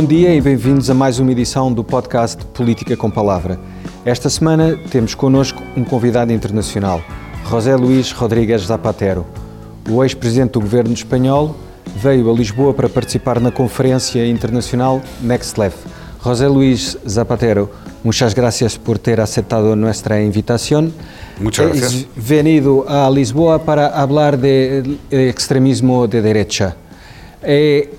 Bom dia e bem-vindos a mais uma edição do podcast Política com Palavra. Esta semana temos connosco um convidado internacional, José Luís Rodrigues Zapatero. O ex-presidente do governo espanhol veio a Lisboa para participar na conferência internacional Next Level. José Luís Zapatero, muchas gracias por ter aceptado nuestra invitación. Muchas gracias. Has venido a Lisboa para hablar de extremismo de derecha. Eh,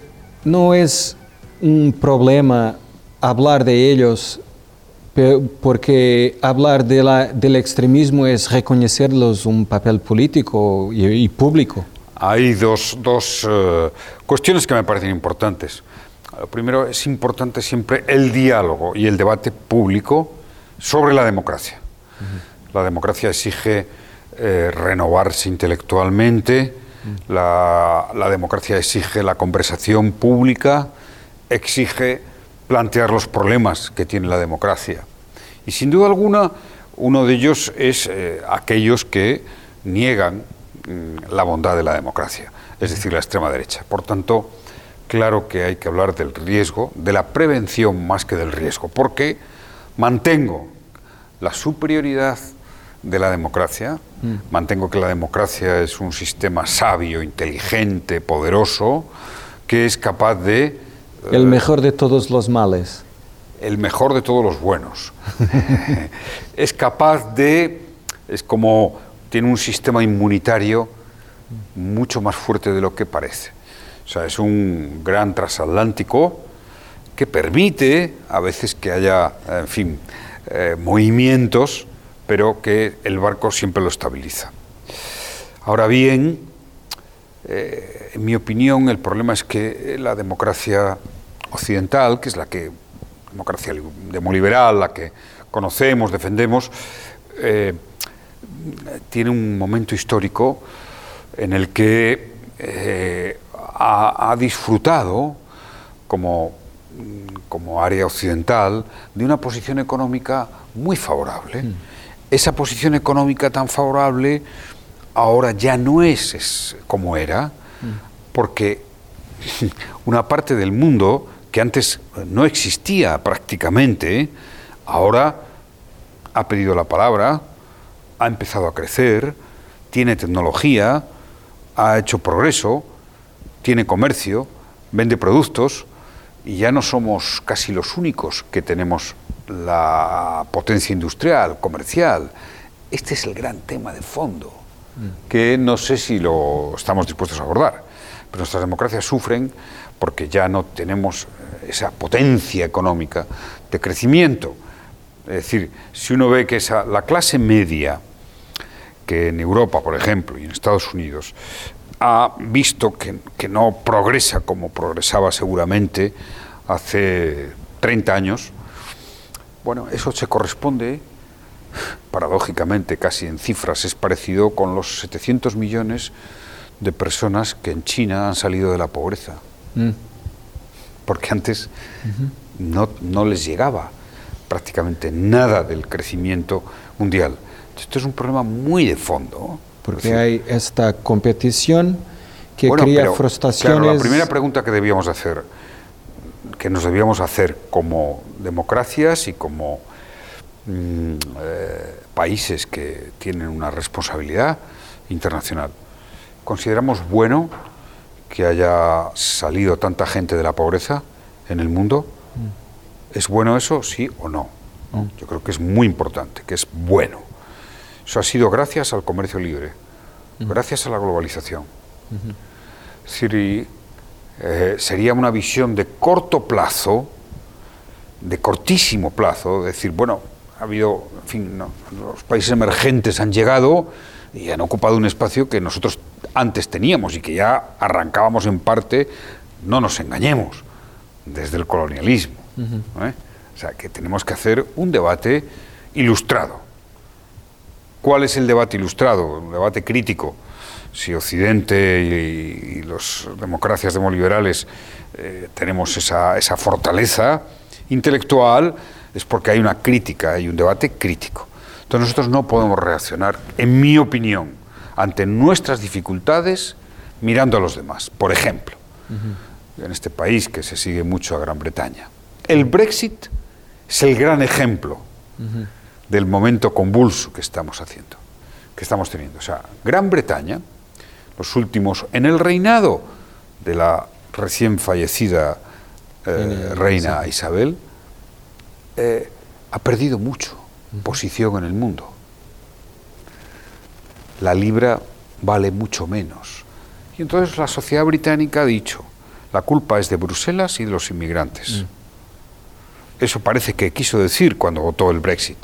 ¿No es un problema hablar de ellos porque hablar de la, del extremismo es reconocerlos un papel político y, y público? Hay dos, dos uh, cuestiones que me parecen importantes. Lo primero, es importante siempre el diálogo y el debate público sobre la democracia. Uh -huh. La democracia exige eh, renovarse intelectualmente, uh -huh. la, la democracia exige la conversación pública, exige plantear los problemas que tiene la democracia. Y sin duda alguna, uno de ellos es eh, aquellos que niegan mm, la bondad de la democracia, es decir, la extrema derecha. Por tanto, claro que hay que hablar del riesgo, de la prevención más que del riesgo, porque mantengo la superioridad de la democracia, mm. mantengo que la democracia es un sistema sabio, inteligente, poderoso, que es capaz de el mejor de todos los males. El mejor de todos los buenos. es capaz de, es como, tiene un sistema inmunitario mucho más fuerte de lo que parece. O sea, es un gran transatlántico que permite a veces que haya, en fin, eh, movimientos, pero que el barco siempre lo estabiliza. Ahora bien, eh, en mi opinión, el problema es que la democracia occidental, que es la que, democracia demoliberal, la que conocemos, defendemos, eh, tiene un momento histórico en el que eh, ha, ha, disfrutado como, como área occidental de una posición económica muy favorable. Mm. Esa posición económica tan favorable ahora ya no es, es como era, porque una parte del mundo que antes no existía prácticamente, ahora ha pedido la palabra, ha empezado a crecer, tiene tecnología, ha hecho progreso, tiene comercio, vende productos y ya no somos casi los únicos que tenemos la potencia industrial, comercial. Este es el gran tema de fondo que no sé si lo estamos dispuestos a abordar. Pero nuestras democracias sufren porque ya no tenemos eh, esa potencia económica de crecimiento. Es decir, si uno ve que esa, la clase media, que en Europa, por ejemplo, y en Estados Unidos, ha visto que, que no progresa como progresaba seguramente hace 30 años, bueno, eso se corresponde paradójicamente, casi en cifras, es parecido con los 700 millones de personas que en China han salido de la pobreza. Mm. Porque antes uh -huh. no, no, les llegaba prácticamente nada del crecimiento mundial. Esto es un problema muy de fondo. Porque decir, hay esta competición que bueno, crea pero, frustraciones. Claro, la primera pregunta que debíamos hacer, que nos debíamos hacer como democracias y como Mm, eh, países que tienen una responsabilidad internacional. ¿Consideramos bueno que haya salido tanta gente de la pobreza en el mundo? Mm. ¿Es bueno eso, sí o no? Yo creo que es muy importante, que es bueno. Eso ha sido gracias al comercio libre, mm. gracias a la globalización. Es decir, eh, sería una visión de corto plazo, de cortísimo plazo, decir, bueno, ha habido, en fin, no, los países emergentes han llegado y han ocupado un espacio que nosotros antes teníamos y que ya arrancábamos en parte, no nos engañemos, desde el colonialismo. Uh -huh. ¿eh? O sea, que tenemos que hacer un debate ilustrado. ¿Cuál es el debate ilustrado? Un debate crítico. Si Occidente y, y las democracias demoliberales eh, tenemos esa, esa fortaleza intelectual, es porque hay una crítica, hay un debate crítico. Entonces nosotros no podemos reaccionar, en mi opinión, ante nuestras dificultades mirando a los demás. Por ejemplo, uh -huh. en este país que se sigue mucho a Gran Bretaña. El Brexit es el gran ejemplo del momento convulso que estamos haciendo, que estamos teniendo. O sea, Gran Bretaña, los últimos, en el reinado de la recién fallecida eh, reina Isabel, eh, ha perdido mucho posición en el mundo. La libra vale mucho menos. Y entonces la sociedad británica ha dicho, la culpa es de Bruselas y de los inmigrantes. Mm. Eso parece que quiso decir cuando votó el Brexit.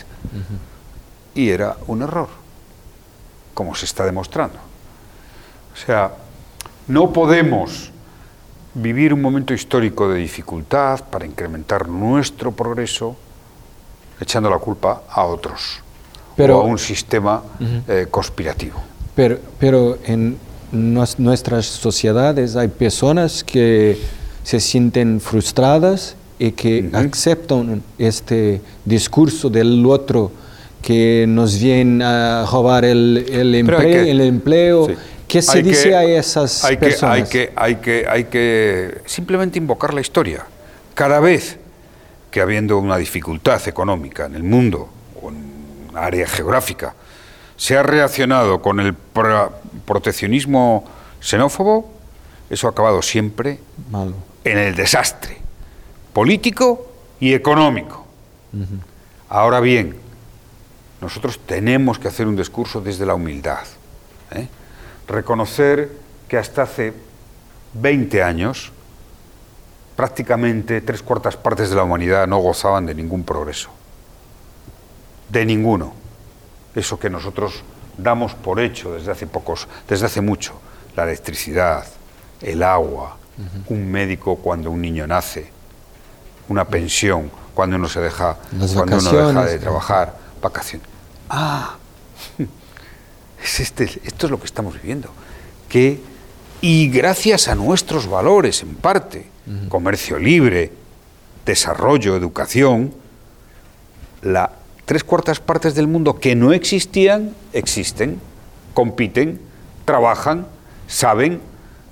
Y era un error, como se está demostrando. O sea, no podemos vivir un momento histórico de dificultad para incrementar nuestro progreso echando la culpa a otros pero, o a un sistema eh, conspirativo. Pero, pero en nuestras sociedades hay personas que se sienten frustradas y que aceptan este discurso del otro que nos viene a robar el, el, el empleo. ¿Qué se dice a esas personas? hay, que, hay, que, hay que simplemente invocar la historia. Cada vez que habiendo una dificultad económica en el mundo o en una área geográfica, se ha reaccionado con el proteccionismo xenófobo, eso ha acabado siempre en el desastre político y económico. Ahora bien, nosotros tenemos que hacer un discurso desde la humildad. ¿eh? Reconocer que hasta hace 20 años prácticamente tres cuartas partes de la humanidad no gozaban de ningún progreso. De ninguno. Eso que nosotros damos por hecho desde hace pocos, desde hace mucho, la electricidad, el agua, un médico cuando un niño nace, una pensión cuando uno se deja, cuando uno deja de trabajar, vacaciones. Ah, es este, esto es lo que estamos viviendo. Que, y gracias a nuestros valores, en parte, comercio libre, desarrollo, educación, la tres cuartas partes del mundo que no existían, existen, compiten, trabajan, saben.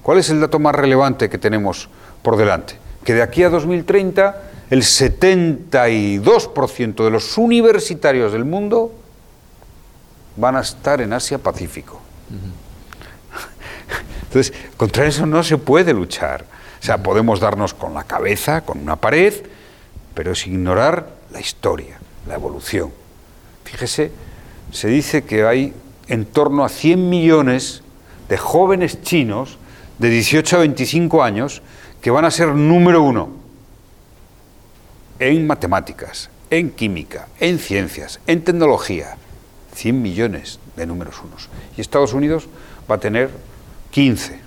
¿Cuál es el dato más relevante que tenemos por delante? Que de aquí a 2030 el 72% de los universitarios del mundo van a estar en Asia-Pacífico. Entonces, contra eso no se puede luchar. O sea, podemos darnos con la cabeza, con una pared, pero es ignorar la historia, la evolución. Fíjese, se dice que hay en torno a 100 millones de jóvenes chinos de 18 a 25 años que van a ser número uno en matemáticas, en química, en ciencias, en tecnología. 100 millones de números unos. Y Estados Unidos va a tener 15.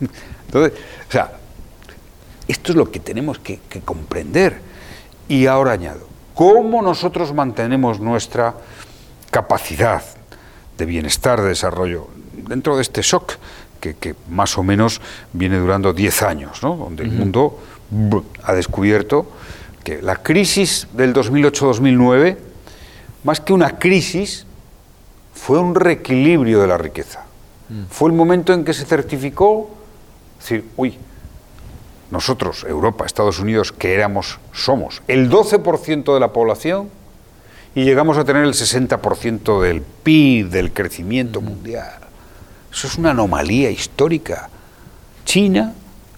Entonces, o sea, esto es lo que tenemos que, comprender. Y ahora añado, ¿cómo nosotros mantenemos nuestra capacidad de bienestar, de desarrollo, dentro de este shock que, más o menos viene durando 10 años, ¿no? donde el mundo ha descubierto que la crisis del 2008-2009, más que una crisis, fue un reequilibrio de la riqueza. Mm. Fue el momento en que se certificó decir, uy, nosotros, Europa, Estados Unidos, que éramos, somos el 12% de la población y llegamos a tener el 60% del PIB, del crecimiento mundial. Eso es una anomalía histórica. China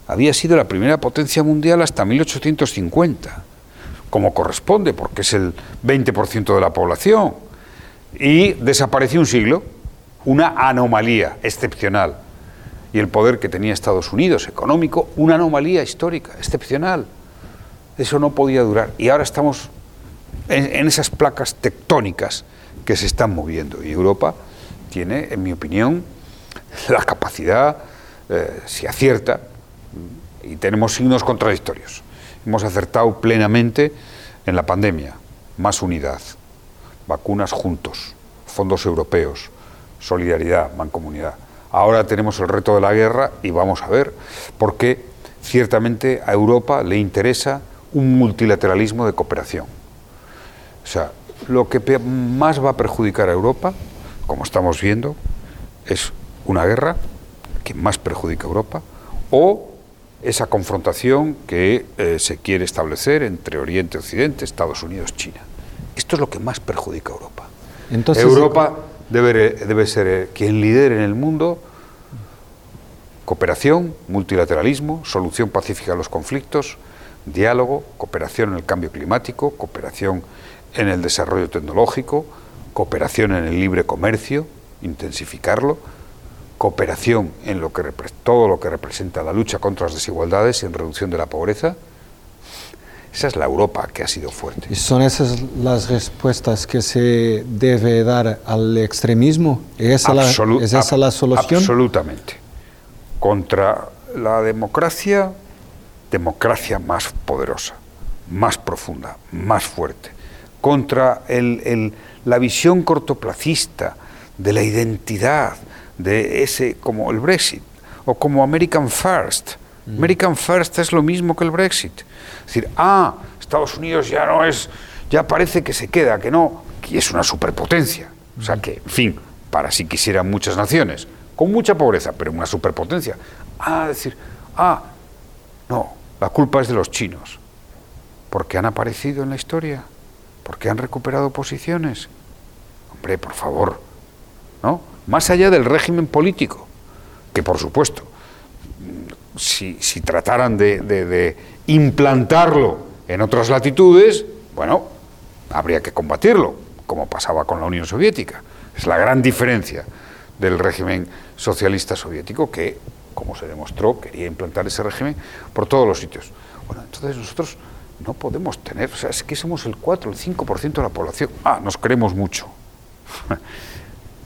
había sido la primera potencia mundial hasta 1850, como corresponde, porque es el 20% de la población, y desapareció un siglo, una anomalía excepcional y el poder que tenía Estados Unidos económico, una anomalía histórica, excepcional. Eso no podía durar. Y ahora estamos en, esas placas tectónicas que se están moviendo. Y Europa tiene, en mi opinión, la capacidad, eh, si acierta, y tenemos signos contradictorios. Hemos acertado plenamente en la pandemia, más unidad, vacunas juntos, fondos europeos, solidaridad, mancomunidad Ahora tenemos el reto de la guerra y vamos a ver, porque ciertamente a Europa le interesa un multilateralismo de cooperación. O sea, lo que más va a perjudicar a Europa, como estamos viendo, es una guerra que más perjudica a Europa, o esa confrontación que eh, se quiere establecer entre Oriente y Occidente, Estados Unidos, China. Esto es lo que más perjudica a Europa. Entonces, Europa debe, ser eh, quien lidere en el mundo cooperación, multilateralismo, solución pacífica de los conflictos, diálogo, cooperación en el cambio climático, cooperación en el desarrollo tecnológico, cooperación en el libre comercio, intensificarlo, cooperación en lo que todo lo que representa la lucha contra las desigualdades y en reducción de la pobreza. Esa es la Europa que ha sido fuerte. ¿Y son esas las respuestas que se debe dar al extremismo? ¿Es esa, la, ¿es esa la solución? Absolutamente. Contra la democracia, democracia más poderosa, más profunda, más fuerte. Contra el, la visión cortoplacista de la identidad, de ese, como el Brexit, o como American First. Mm. American First es lo mismo que el Brexit. Es decir, ah, Estados Unidos ya no es, ya parece que se queda, que no, que es una superpotencia. O sea mm. que, en fin, para si quisieran muchas naciones, con mucha pobreza, pero una superpotencia. Ah, decir, ah, no, la culpa es de los chinos, porque han aparecido en la historia, porque han recuperado posiciones. Hombre, por favor, ¿no? más allá del régimen político, que por supuesto, si, trataran de, implantarlo en otras latitudes, bueno, habría que combatirlo, como pasaba con la Unión Soviética. Es la gran diferencia del régimen socialista soviético que, como se demostró, quería implantar ese régimen por todos los sitios. Bueno, entonces nosotros no podemos tener, o sea, es que somos el 4, el 5% de la población. Ah, nos queremos mucho.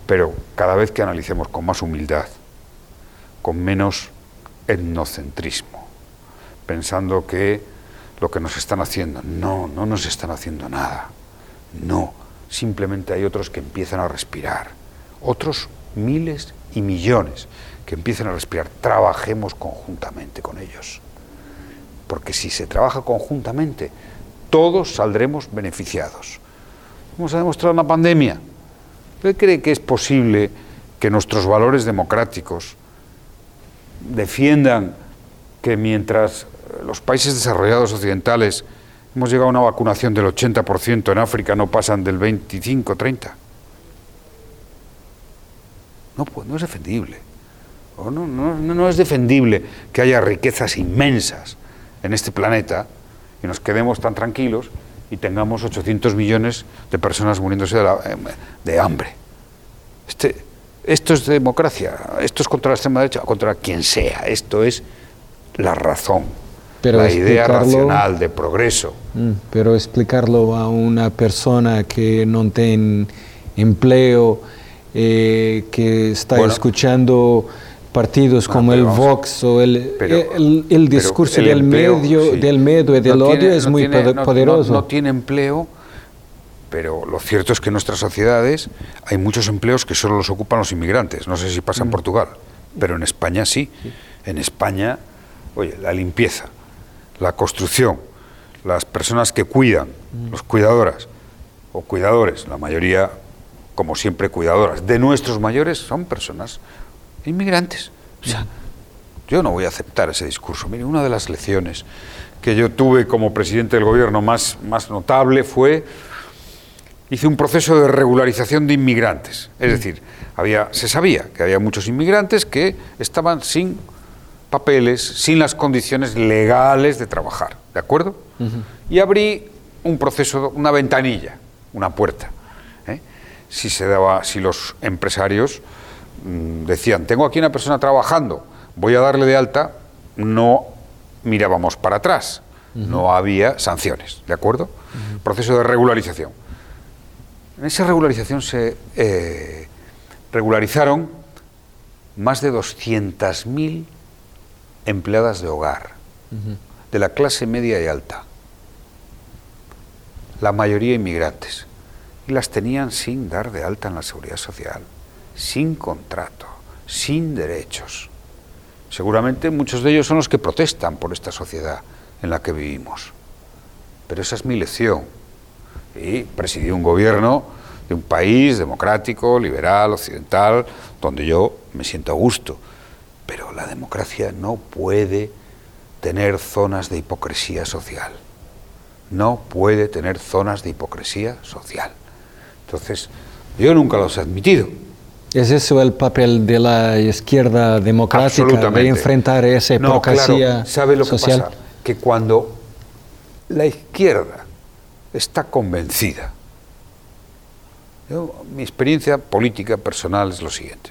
Pero cada vez que analicemos con más humildad, con menos etnocentrismo, pensando que lo que nos están haciendo, no, no nos están haciendo nada, no, simplemente hay otros que empiezan a respirar, otros miles y millones que empiezan a respirar, trabajemos conjuntamente con ellos, porque si se trabaja conjuntamente, todos saldremos beneficiados. Vamos a demostrar una pandemia, ¿Usted cree que es posible que nuestros valores democráticos defiendan que mientras los países desarrollados occidentales hemos llegado a una vacunación del 80%, en África no pasan del 25-30? No, pues no es defendible. No, no, no, es defendible que haya riquezas inmensas en este planeta y nos quedemos tan tranquilos y tengamos 800 millones de personas muriéndose de, de hambre. Este, esto es democracia, esto es contra la extrema derecha, contra quien sea, esto es la razón, la idea racional de progreso. Mm, pero explicarlo a una persona que no tiene empleo, eh, que está escuchando partidos como el Vox o el, el, discurso del, medio, del medio y del odio es muy poderoso. No, tiene empleo, pero lo cierto es que en nuestras sociedades hay muchos empleos que solo los ocupan los inmigrantes. No sé si pasa en mm. Portugal, pero en España sí. En España, oye, la limpieza, la construcción, las personas que cuidan, mm. los cuidadoras o cuidadores, la mayoría, como siempre, cuidadoras de nuestros mayores son personas inmigrantes. O sea, yo no voy a aceptar ese discurso. Mire, una de las lecciones que yo tuve como presidente del gobierno más, más notable fue, hice un proceso de regularización de inmigrantes. Es decir, había, se sabía que había muchos inmigrantes que estaban sin papeles, sin las condiciones legales de trabajar. ¿De acuerdo? Y abrí un proceso, una ventanilla, una puerta. ¿eh? Si, se daba, si los empresarios Mm, decían, tengo aquí una persona trabajando, voy a darle de alta, no mirábamos para atrás, no había sanciones, ¿de acuerdo? Proceso de regularización. En esa regularización se eh, regularizaron más de 200.000 empleadas de hogar, de la clase media y alta, la mayoría inmigrantes, y las tenían sin dar de alta en la seguridad social sin contrato, sin derechos. Seguramente muchos de ellos son los que protestan por esta sociedad en la que vivimos. Pero esa es mi lección. Y presidí un gobierno de un país democrático, liberal, occidental, donde yo me siento a gusto. Pero la democracia no puede tener zonas de hipocresía social. No puede tener zonas de hipocresía social. Entonces, yo nunca los he admitido. ¿Es eso el papel de la izquierda democrática de enfrentar esa hipocresía no, ¿Sabe lo que pasa? Que cuando la izquierda está convencida, mi experiencia política personal es lo siguiente.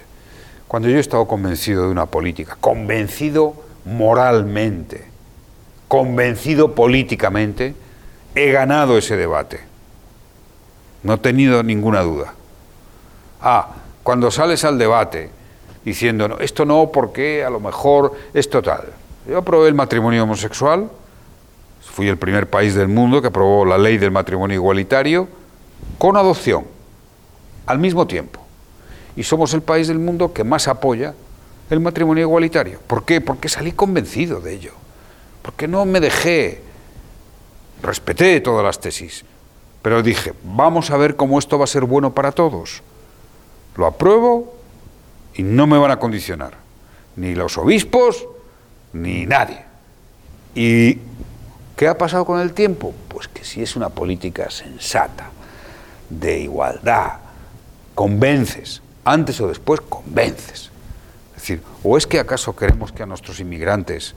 Cuando yo he estado convencido de una política, convencido moralmente, convencido políticamente, he ganado ese debate. No he tenido ninguna duda. Ah, cuando sales al debate diciendo, no, esto no, porque a lo mejor es total. Yo aprobé el matrimonio homosexual, fui el primer país del mundo que aprobó la ley del matrimonio igualitario con adopción, al mismo tiempo. Y somos el país del mundo que más apoya el matrimonio igualitario. ¿Por qué? Porque salí convencido de ello. Porque no me dejé, respeté todas las tesis, pero dije, vamos a ver cómo esto va a ser bueno para todos. Lo apruebo y no me van a condicionar, ni los obispos, ni nadie. ¿Y qué ha pasado con el tiempo? Pues que si es una política sensata, de igualdad, convences, antes o después convences decir, ¿o es que acaso queremos que a nuestros inmigrantes,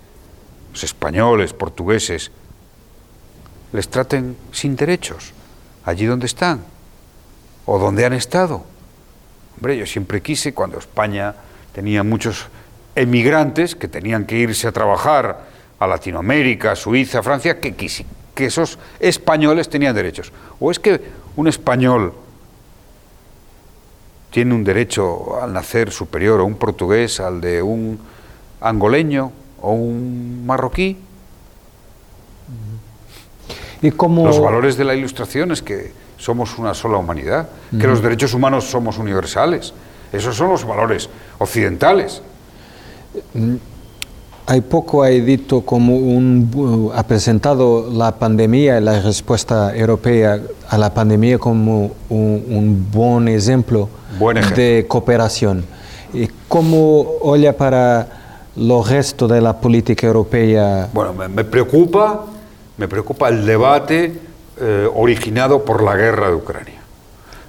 los españoles, portugueses, les traten sin derechos, allí donde están, o donde han estado? Hombre, yo siempre quise, cuando España tenía muchos emigrantes que tenían que irse a trabajar a Latinoamérica, Suiza, Francia, que, que esos españoles tenían derechos. ¿O es que un español tiene un derecho al nacer superior a un portugués al de un angoleño o un marroquí. ¿Y cómo... Los valores de la ilustración es que somos una sola humanidad, que los derechos humanos somos universales. Esos son los valores occidentales. Mm, hay poco ha dicho como un, ha presentado la pandemia, la respuesta europea a la pandemia como un, buen ejemplo de cooperación. ¿Y cómo oye para lo resto de la política europea? Bueno, me, preocupa, me preocupa el debate eh, originado por la guerra de Ucrania.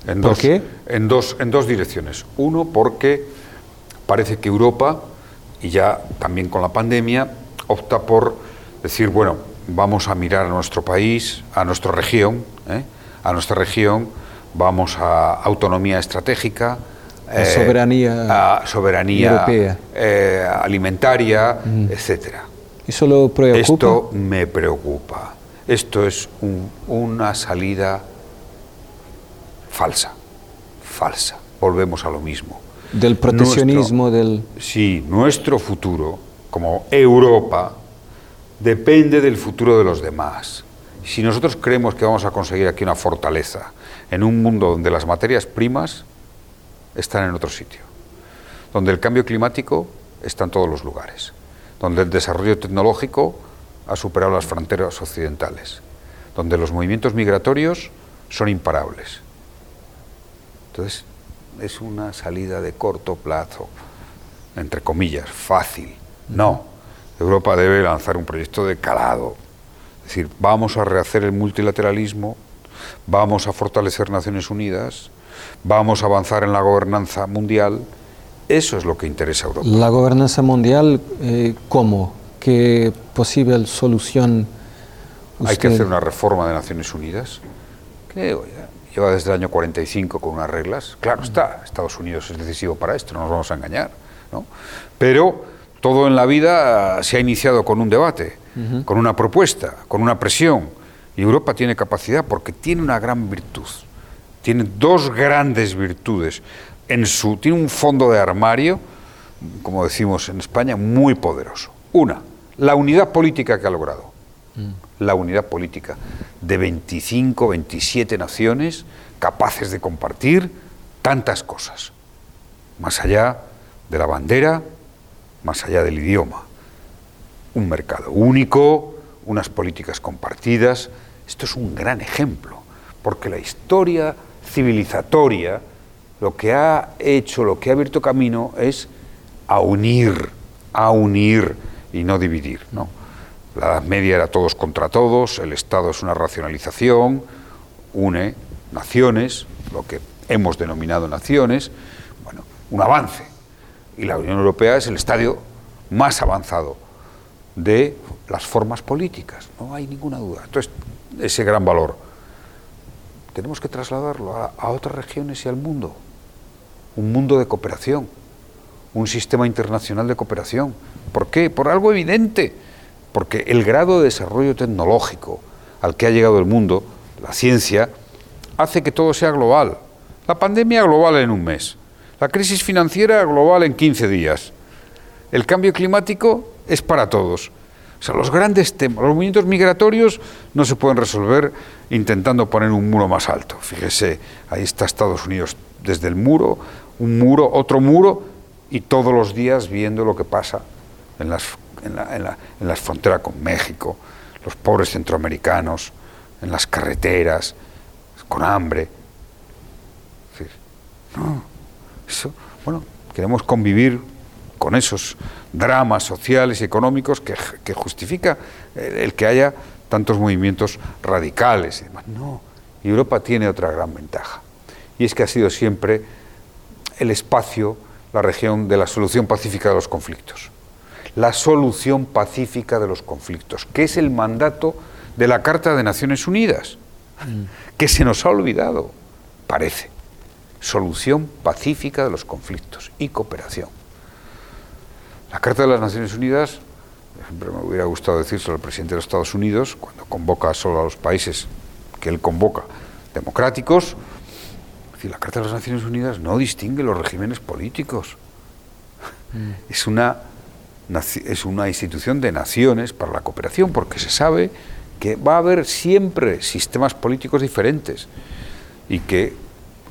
En ¿Por qué? En dos, en dos direcciones. Uno, porque parece que Europa y ya también con la pandemia opta por decir, bueno, vamos a mirar a nuestro país, a nuestra región, ¿eh? a nuestra región, vamos a autonomía estratégica, a soberanía, a soberanía europea. Eh, alimentaria, mm. etcétera. ¿Eso lo preocupa? Esto me preocupa. Esto es una salida falsa, falsa. Volvemos a lo mismo del proteccionismo, del... Sí, nuestro futuro, como Europa, depende del futuro de los demás. Si nosotros creemos que vamos a conseguir aquí una fortaleza en un mundo donde las materias primas están en otro sitio, donde el cambio climático está en todos los lugares, donde el desarrollo tecnológico ha superado las fronteras occidentales, donde los movimientos migratorios son imparables. Entonces, es una salida de corto plazo, entre comillas, fácil. No, Europa debe lanzar un proyecto de calado. Es decir, vamos a rehacer el multilateralismo, vamos a fortalecer Naciones Unidas, vamos a avanzar en la gobernanza mundial. Eso es lo que interesa a Europa. La gobernanza mundial, eh, ¿cómo? ¿Qué posible solución? Hay que hacer una reforma de Naciones Unidas. ¿Qué? Lleva desde el año 45 con unas reglas. Claro está, Estados Unidos es decisivo para esto, no nos vamos a engañar. ¿no? Pero todo en la vida se ha iniciado con un debate, con una propuesta, con una presión. Y Europa tiene capacidad porque tiene una gran virtud. Tiene dos grandes virtudes. En su, tiene un fondo de armario, como decimos en España, muy poderoso. Una, la unidad política que ha logrado. La unidad política de 25, 27 naciones capaces de compartir tantas cosas, más allá de la bandera, más allá del idioma. Un mercado único, unas políticas compartidas. Esto es un gran ejemplo, porque la historia civilizatoria lo que ha hecho, lo que ha abierto camino es a unir, a unir y no dividir. ¿no? La Edad Media era todos contra todos, el Estado es una racionalización, une naciones, lo que hemos denominado naciones, bueno, un avance. Y la Unión Europea es el estadio más avanzado de las formas políticas, no hay ninguna duda. Entonces, ese gran valor tenemos que trasladarlo a, otras regiones y al mundo. Un mundo de cooperación, un sistema internacional de cooperación. ¿Por qué? Por algo evidente. Porque el grado de desarrollo tecnológico al que ha llegado el mundo, la ciencia, hace que todo sea global. La pandemia global en un mes, la crisis financiera global en 15 días. El cambio climático es para todos. O sea, los grandes temas, los movimientos migratorios no se pueden resolver intentando poner un muro más alto. Fíjese, ahí está Estados Unidos desde el muro, un muro, otro muro, y todos los días viendo lo que pasa en las, en la, fronteras con México, los pobres centroamericanos, en las carreteras, con hambre. no, eso, bueno, queremos convivir con esos dramas sociales y económicos que, justifica el, que haya tantos movimientos radicales. No, Europa tiene otra gran ventaja, y es que ha sido siempre el espacio, la región de la solución pacífica de los conflictos. La solución pacífica de los conflictos, que es el mandato de la Carta de Naciones Unidas, que se nos ha olvidado, parece. Solución pacífica de los conflictos y cooperación. La Carta de las Naciones Unidas, siempre me hubiera gustado decírselo al presidente de los Estados Unidos, cuando convoca solo a los países que él convoca democráticos, decir, la Carta de las Naciones Unidas no distingue los regímenes políticos. Mm. Es, una, es una institución de naciones para la cooperación, porque se sabe que va a haber siempre sistemas políticos diferentes y que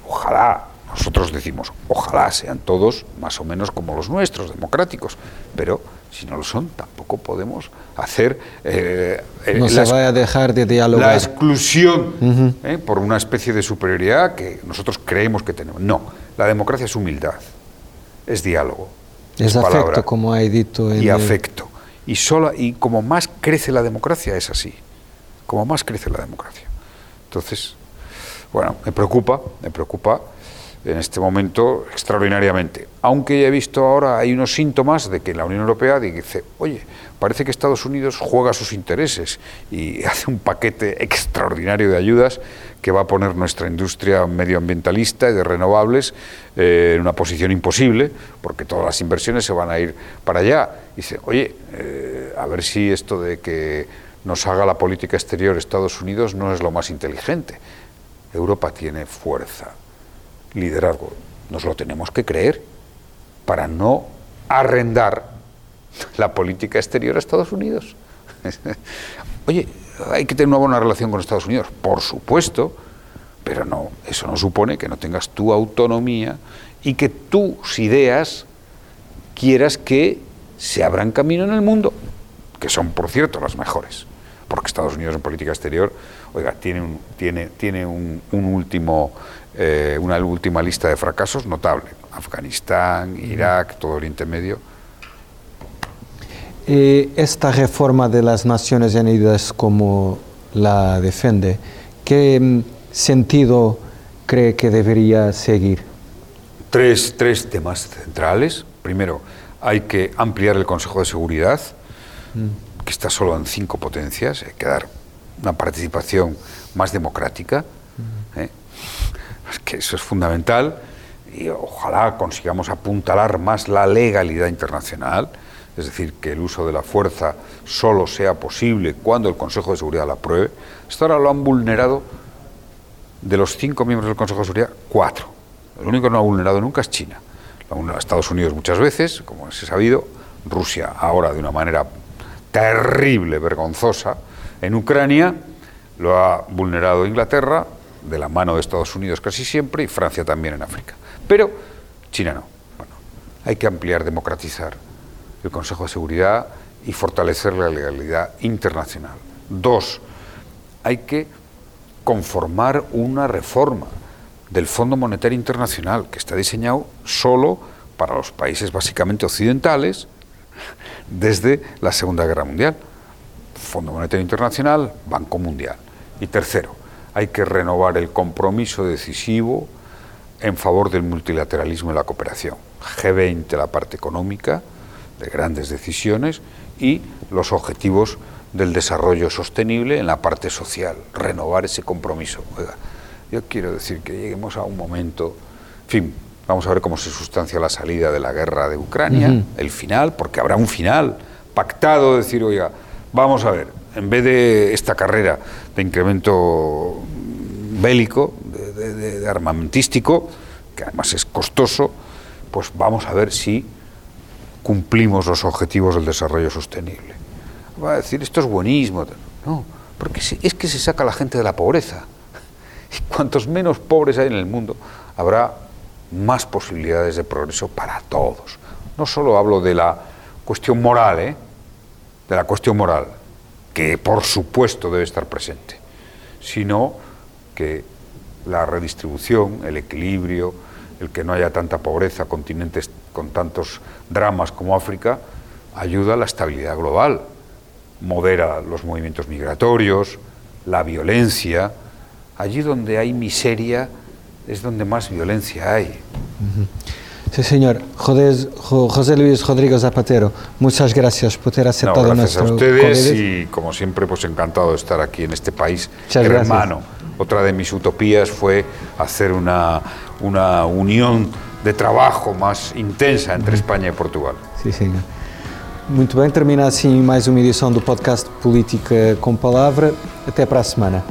ojalá nosotros decimos, ojalá sean todos más o menos como los nuestros, democráticos, pero si no lo son, tampoco podemos hacer... Eh, eh, no se vaya a dejar de dialogar. La exclusión eh, por una especie de superioridad que nosotros creemos que tenemos. No, la democracia es humildad, es diálogo. Es, afecto, como ha dicho. y afecto. Y, sola, y como más crece la democracia es así, como más crece la democracia. Entonces, bueno, me preocupa, me preocupa en este momento extraordinariamente. Aunque ya he visto ahora, hay unos síntomas de que la Unión Europea dice, oye, parece que Estados Unidos juega sus intereses y hace un paquete extraordinario de ayudas que va a poner nuestra industria medioambientalista y de renovables eh, en una posición imposible, porque todas las inversiones se van a ir para allá. dice, oye, eh, a ver si esto de que nos haga la política exterior Estados Unidos no es lo más inteligente. Europa tiene fuerza, liderazgo. Nos lo tenemos que creer para no arrendar la política exterior a Estados Unidos. Oye, hay que tener una buena relación con Estados Unidos, por supuesto, pero no, eso no supone que no tengas tu autonomía y que tus ideas quieras que se abran camino en el mundo, que son, por cierto, las mejores. Porque Estados Unidos en política exterior, oiga, tiene un, tiene, tiene un último eh, una última lista de fracasos notable. Afganistán, Irak, todo Oriente Medio. Eh, esta reforma de las Naciones Unidas, como la defiende, ¿qué mm, sentido cree que debería seguir? Tres, tres temas centrales. Primero, hay que ampliar el Consejo de Seguridad, mm. que está solo en cinco potencias, hay que dar una participación más democrática. Mm. ¿eh? Es que eso es fundamental y ojalá consigamos apuntalar más la legalidad internacional, es decir, que el uso de la fuerza solo sea posible cuando el Consejo de Seguridad la apruebe. Esto ahora lo han vulnerado de los cinco miembros del Consejo de Seguridad, cuatro. El único que no ha vulnerado nunca es China. Estados Unidos muchas veces, como se ha sabido, Rusia ahora de una manera terrible, vergonzosa, en Ucrania lo ha vulnerado Inglaterra, de la mano de Estados Unidos casi siempre y Francia también en África. Pero China no. Bueno, hay que ampliar, democratizar el Consejo de Seguridad y fortalecer la legalidad internacional. Dos, hay que conformar una reforma del Fondo Monetario Internacional que está diseñado solo para los países básicamente occidentales desde la Segunda Guerra Mundial. Fondo Monetario Internacional, Banco Mundial. Y tercero, hay que renovar el compromiso decisivo en favor del multilateralismo y la cooperación. G20, la parte económica, de grandes decisiones, y los objetivos del desarrollo sostenible en la parte social, renovar ese compromiso. yo quiero decir que lleguemos a un momento, en fin, vamos a ver cómo se sustancia la salida de la guerra de Ucrania, el final, porque habrá un final pactado, decir, oiga, vamos a ver, en vez de esta carrera de incremento bélico, de, armamentístico, que además es costoso, pues vamos a ver si cumplimos los objetivos del desarrollo sostenible. Va a decir, esto es buenismo. No, porque es que se saca la gente de la pobreza. Y cuantos menos pobres hay en el mundo, habrá más posibilidades de progreso para todos. No solo hablo de la cuestión moral, ¿eh? de la cuestión moral, que por supuesto debe estar presente, sino que la redistribución, el equilibrio, el que no haya tanta pobreza, continentes con tantos dramas como África, ayuda a la estabilidad global, modera los movimientos migratorios, la violencia. Allí donde hay miseria es donde más violencia hay. Sí, señor. José, Luis Rodríguez Zapatero, muchas gracias por haber aceptado no, gracias a ustedes y, como siempre, pues encantado de estar aquí en este país hermano. Otra de mis utopías fue hacer una, una unión de trabajo más intensa entre España y Portugal. Sí, señor. Muito bem, termina assim mais uma edição do podcast Política com Palavra. Até para a semana.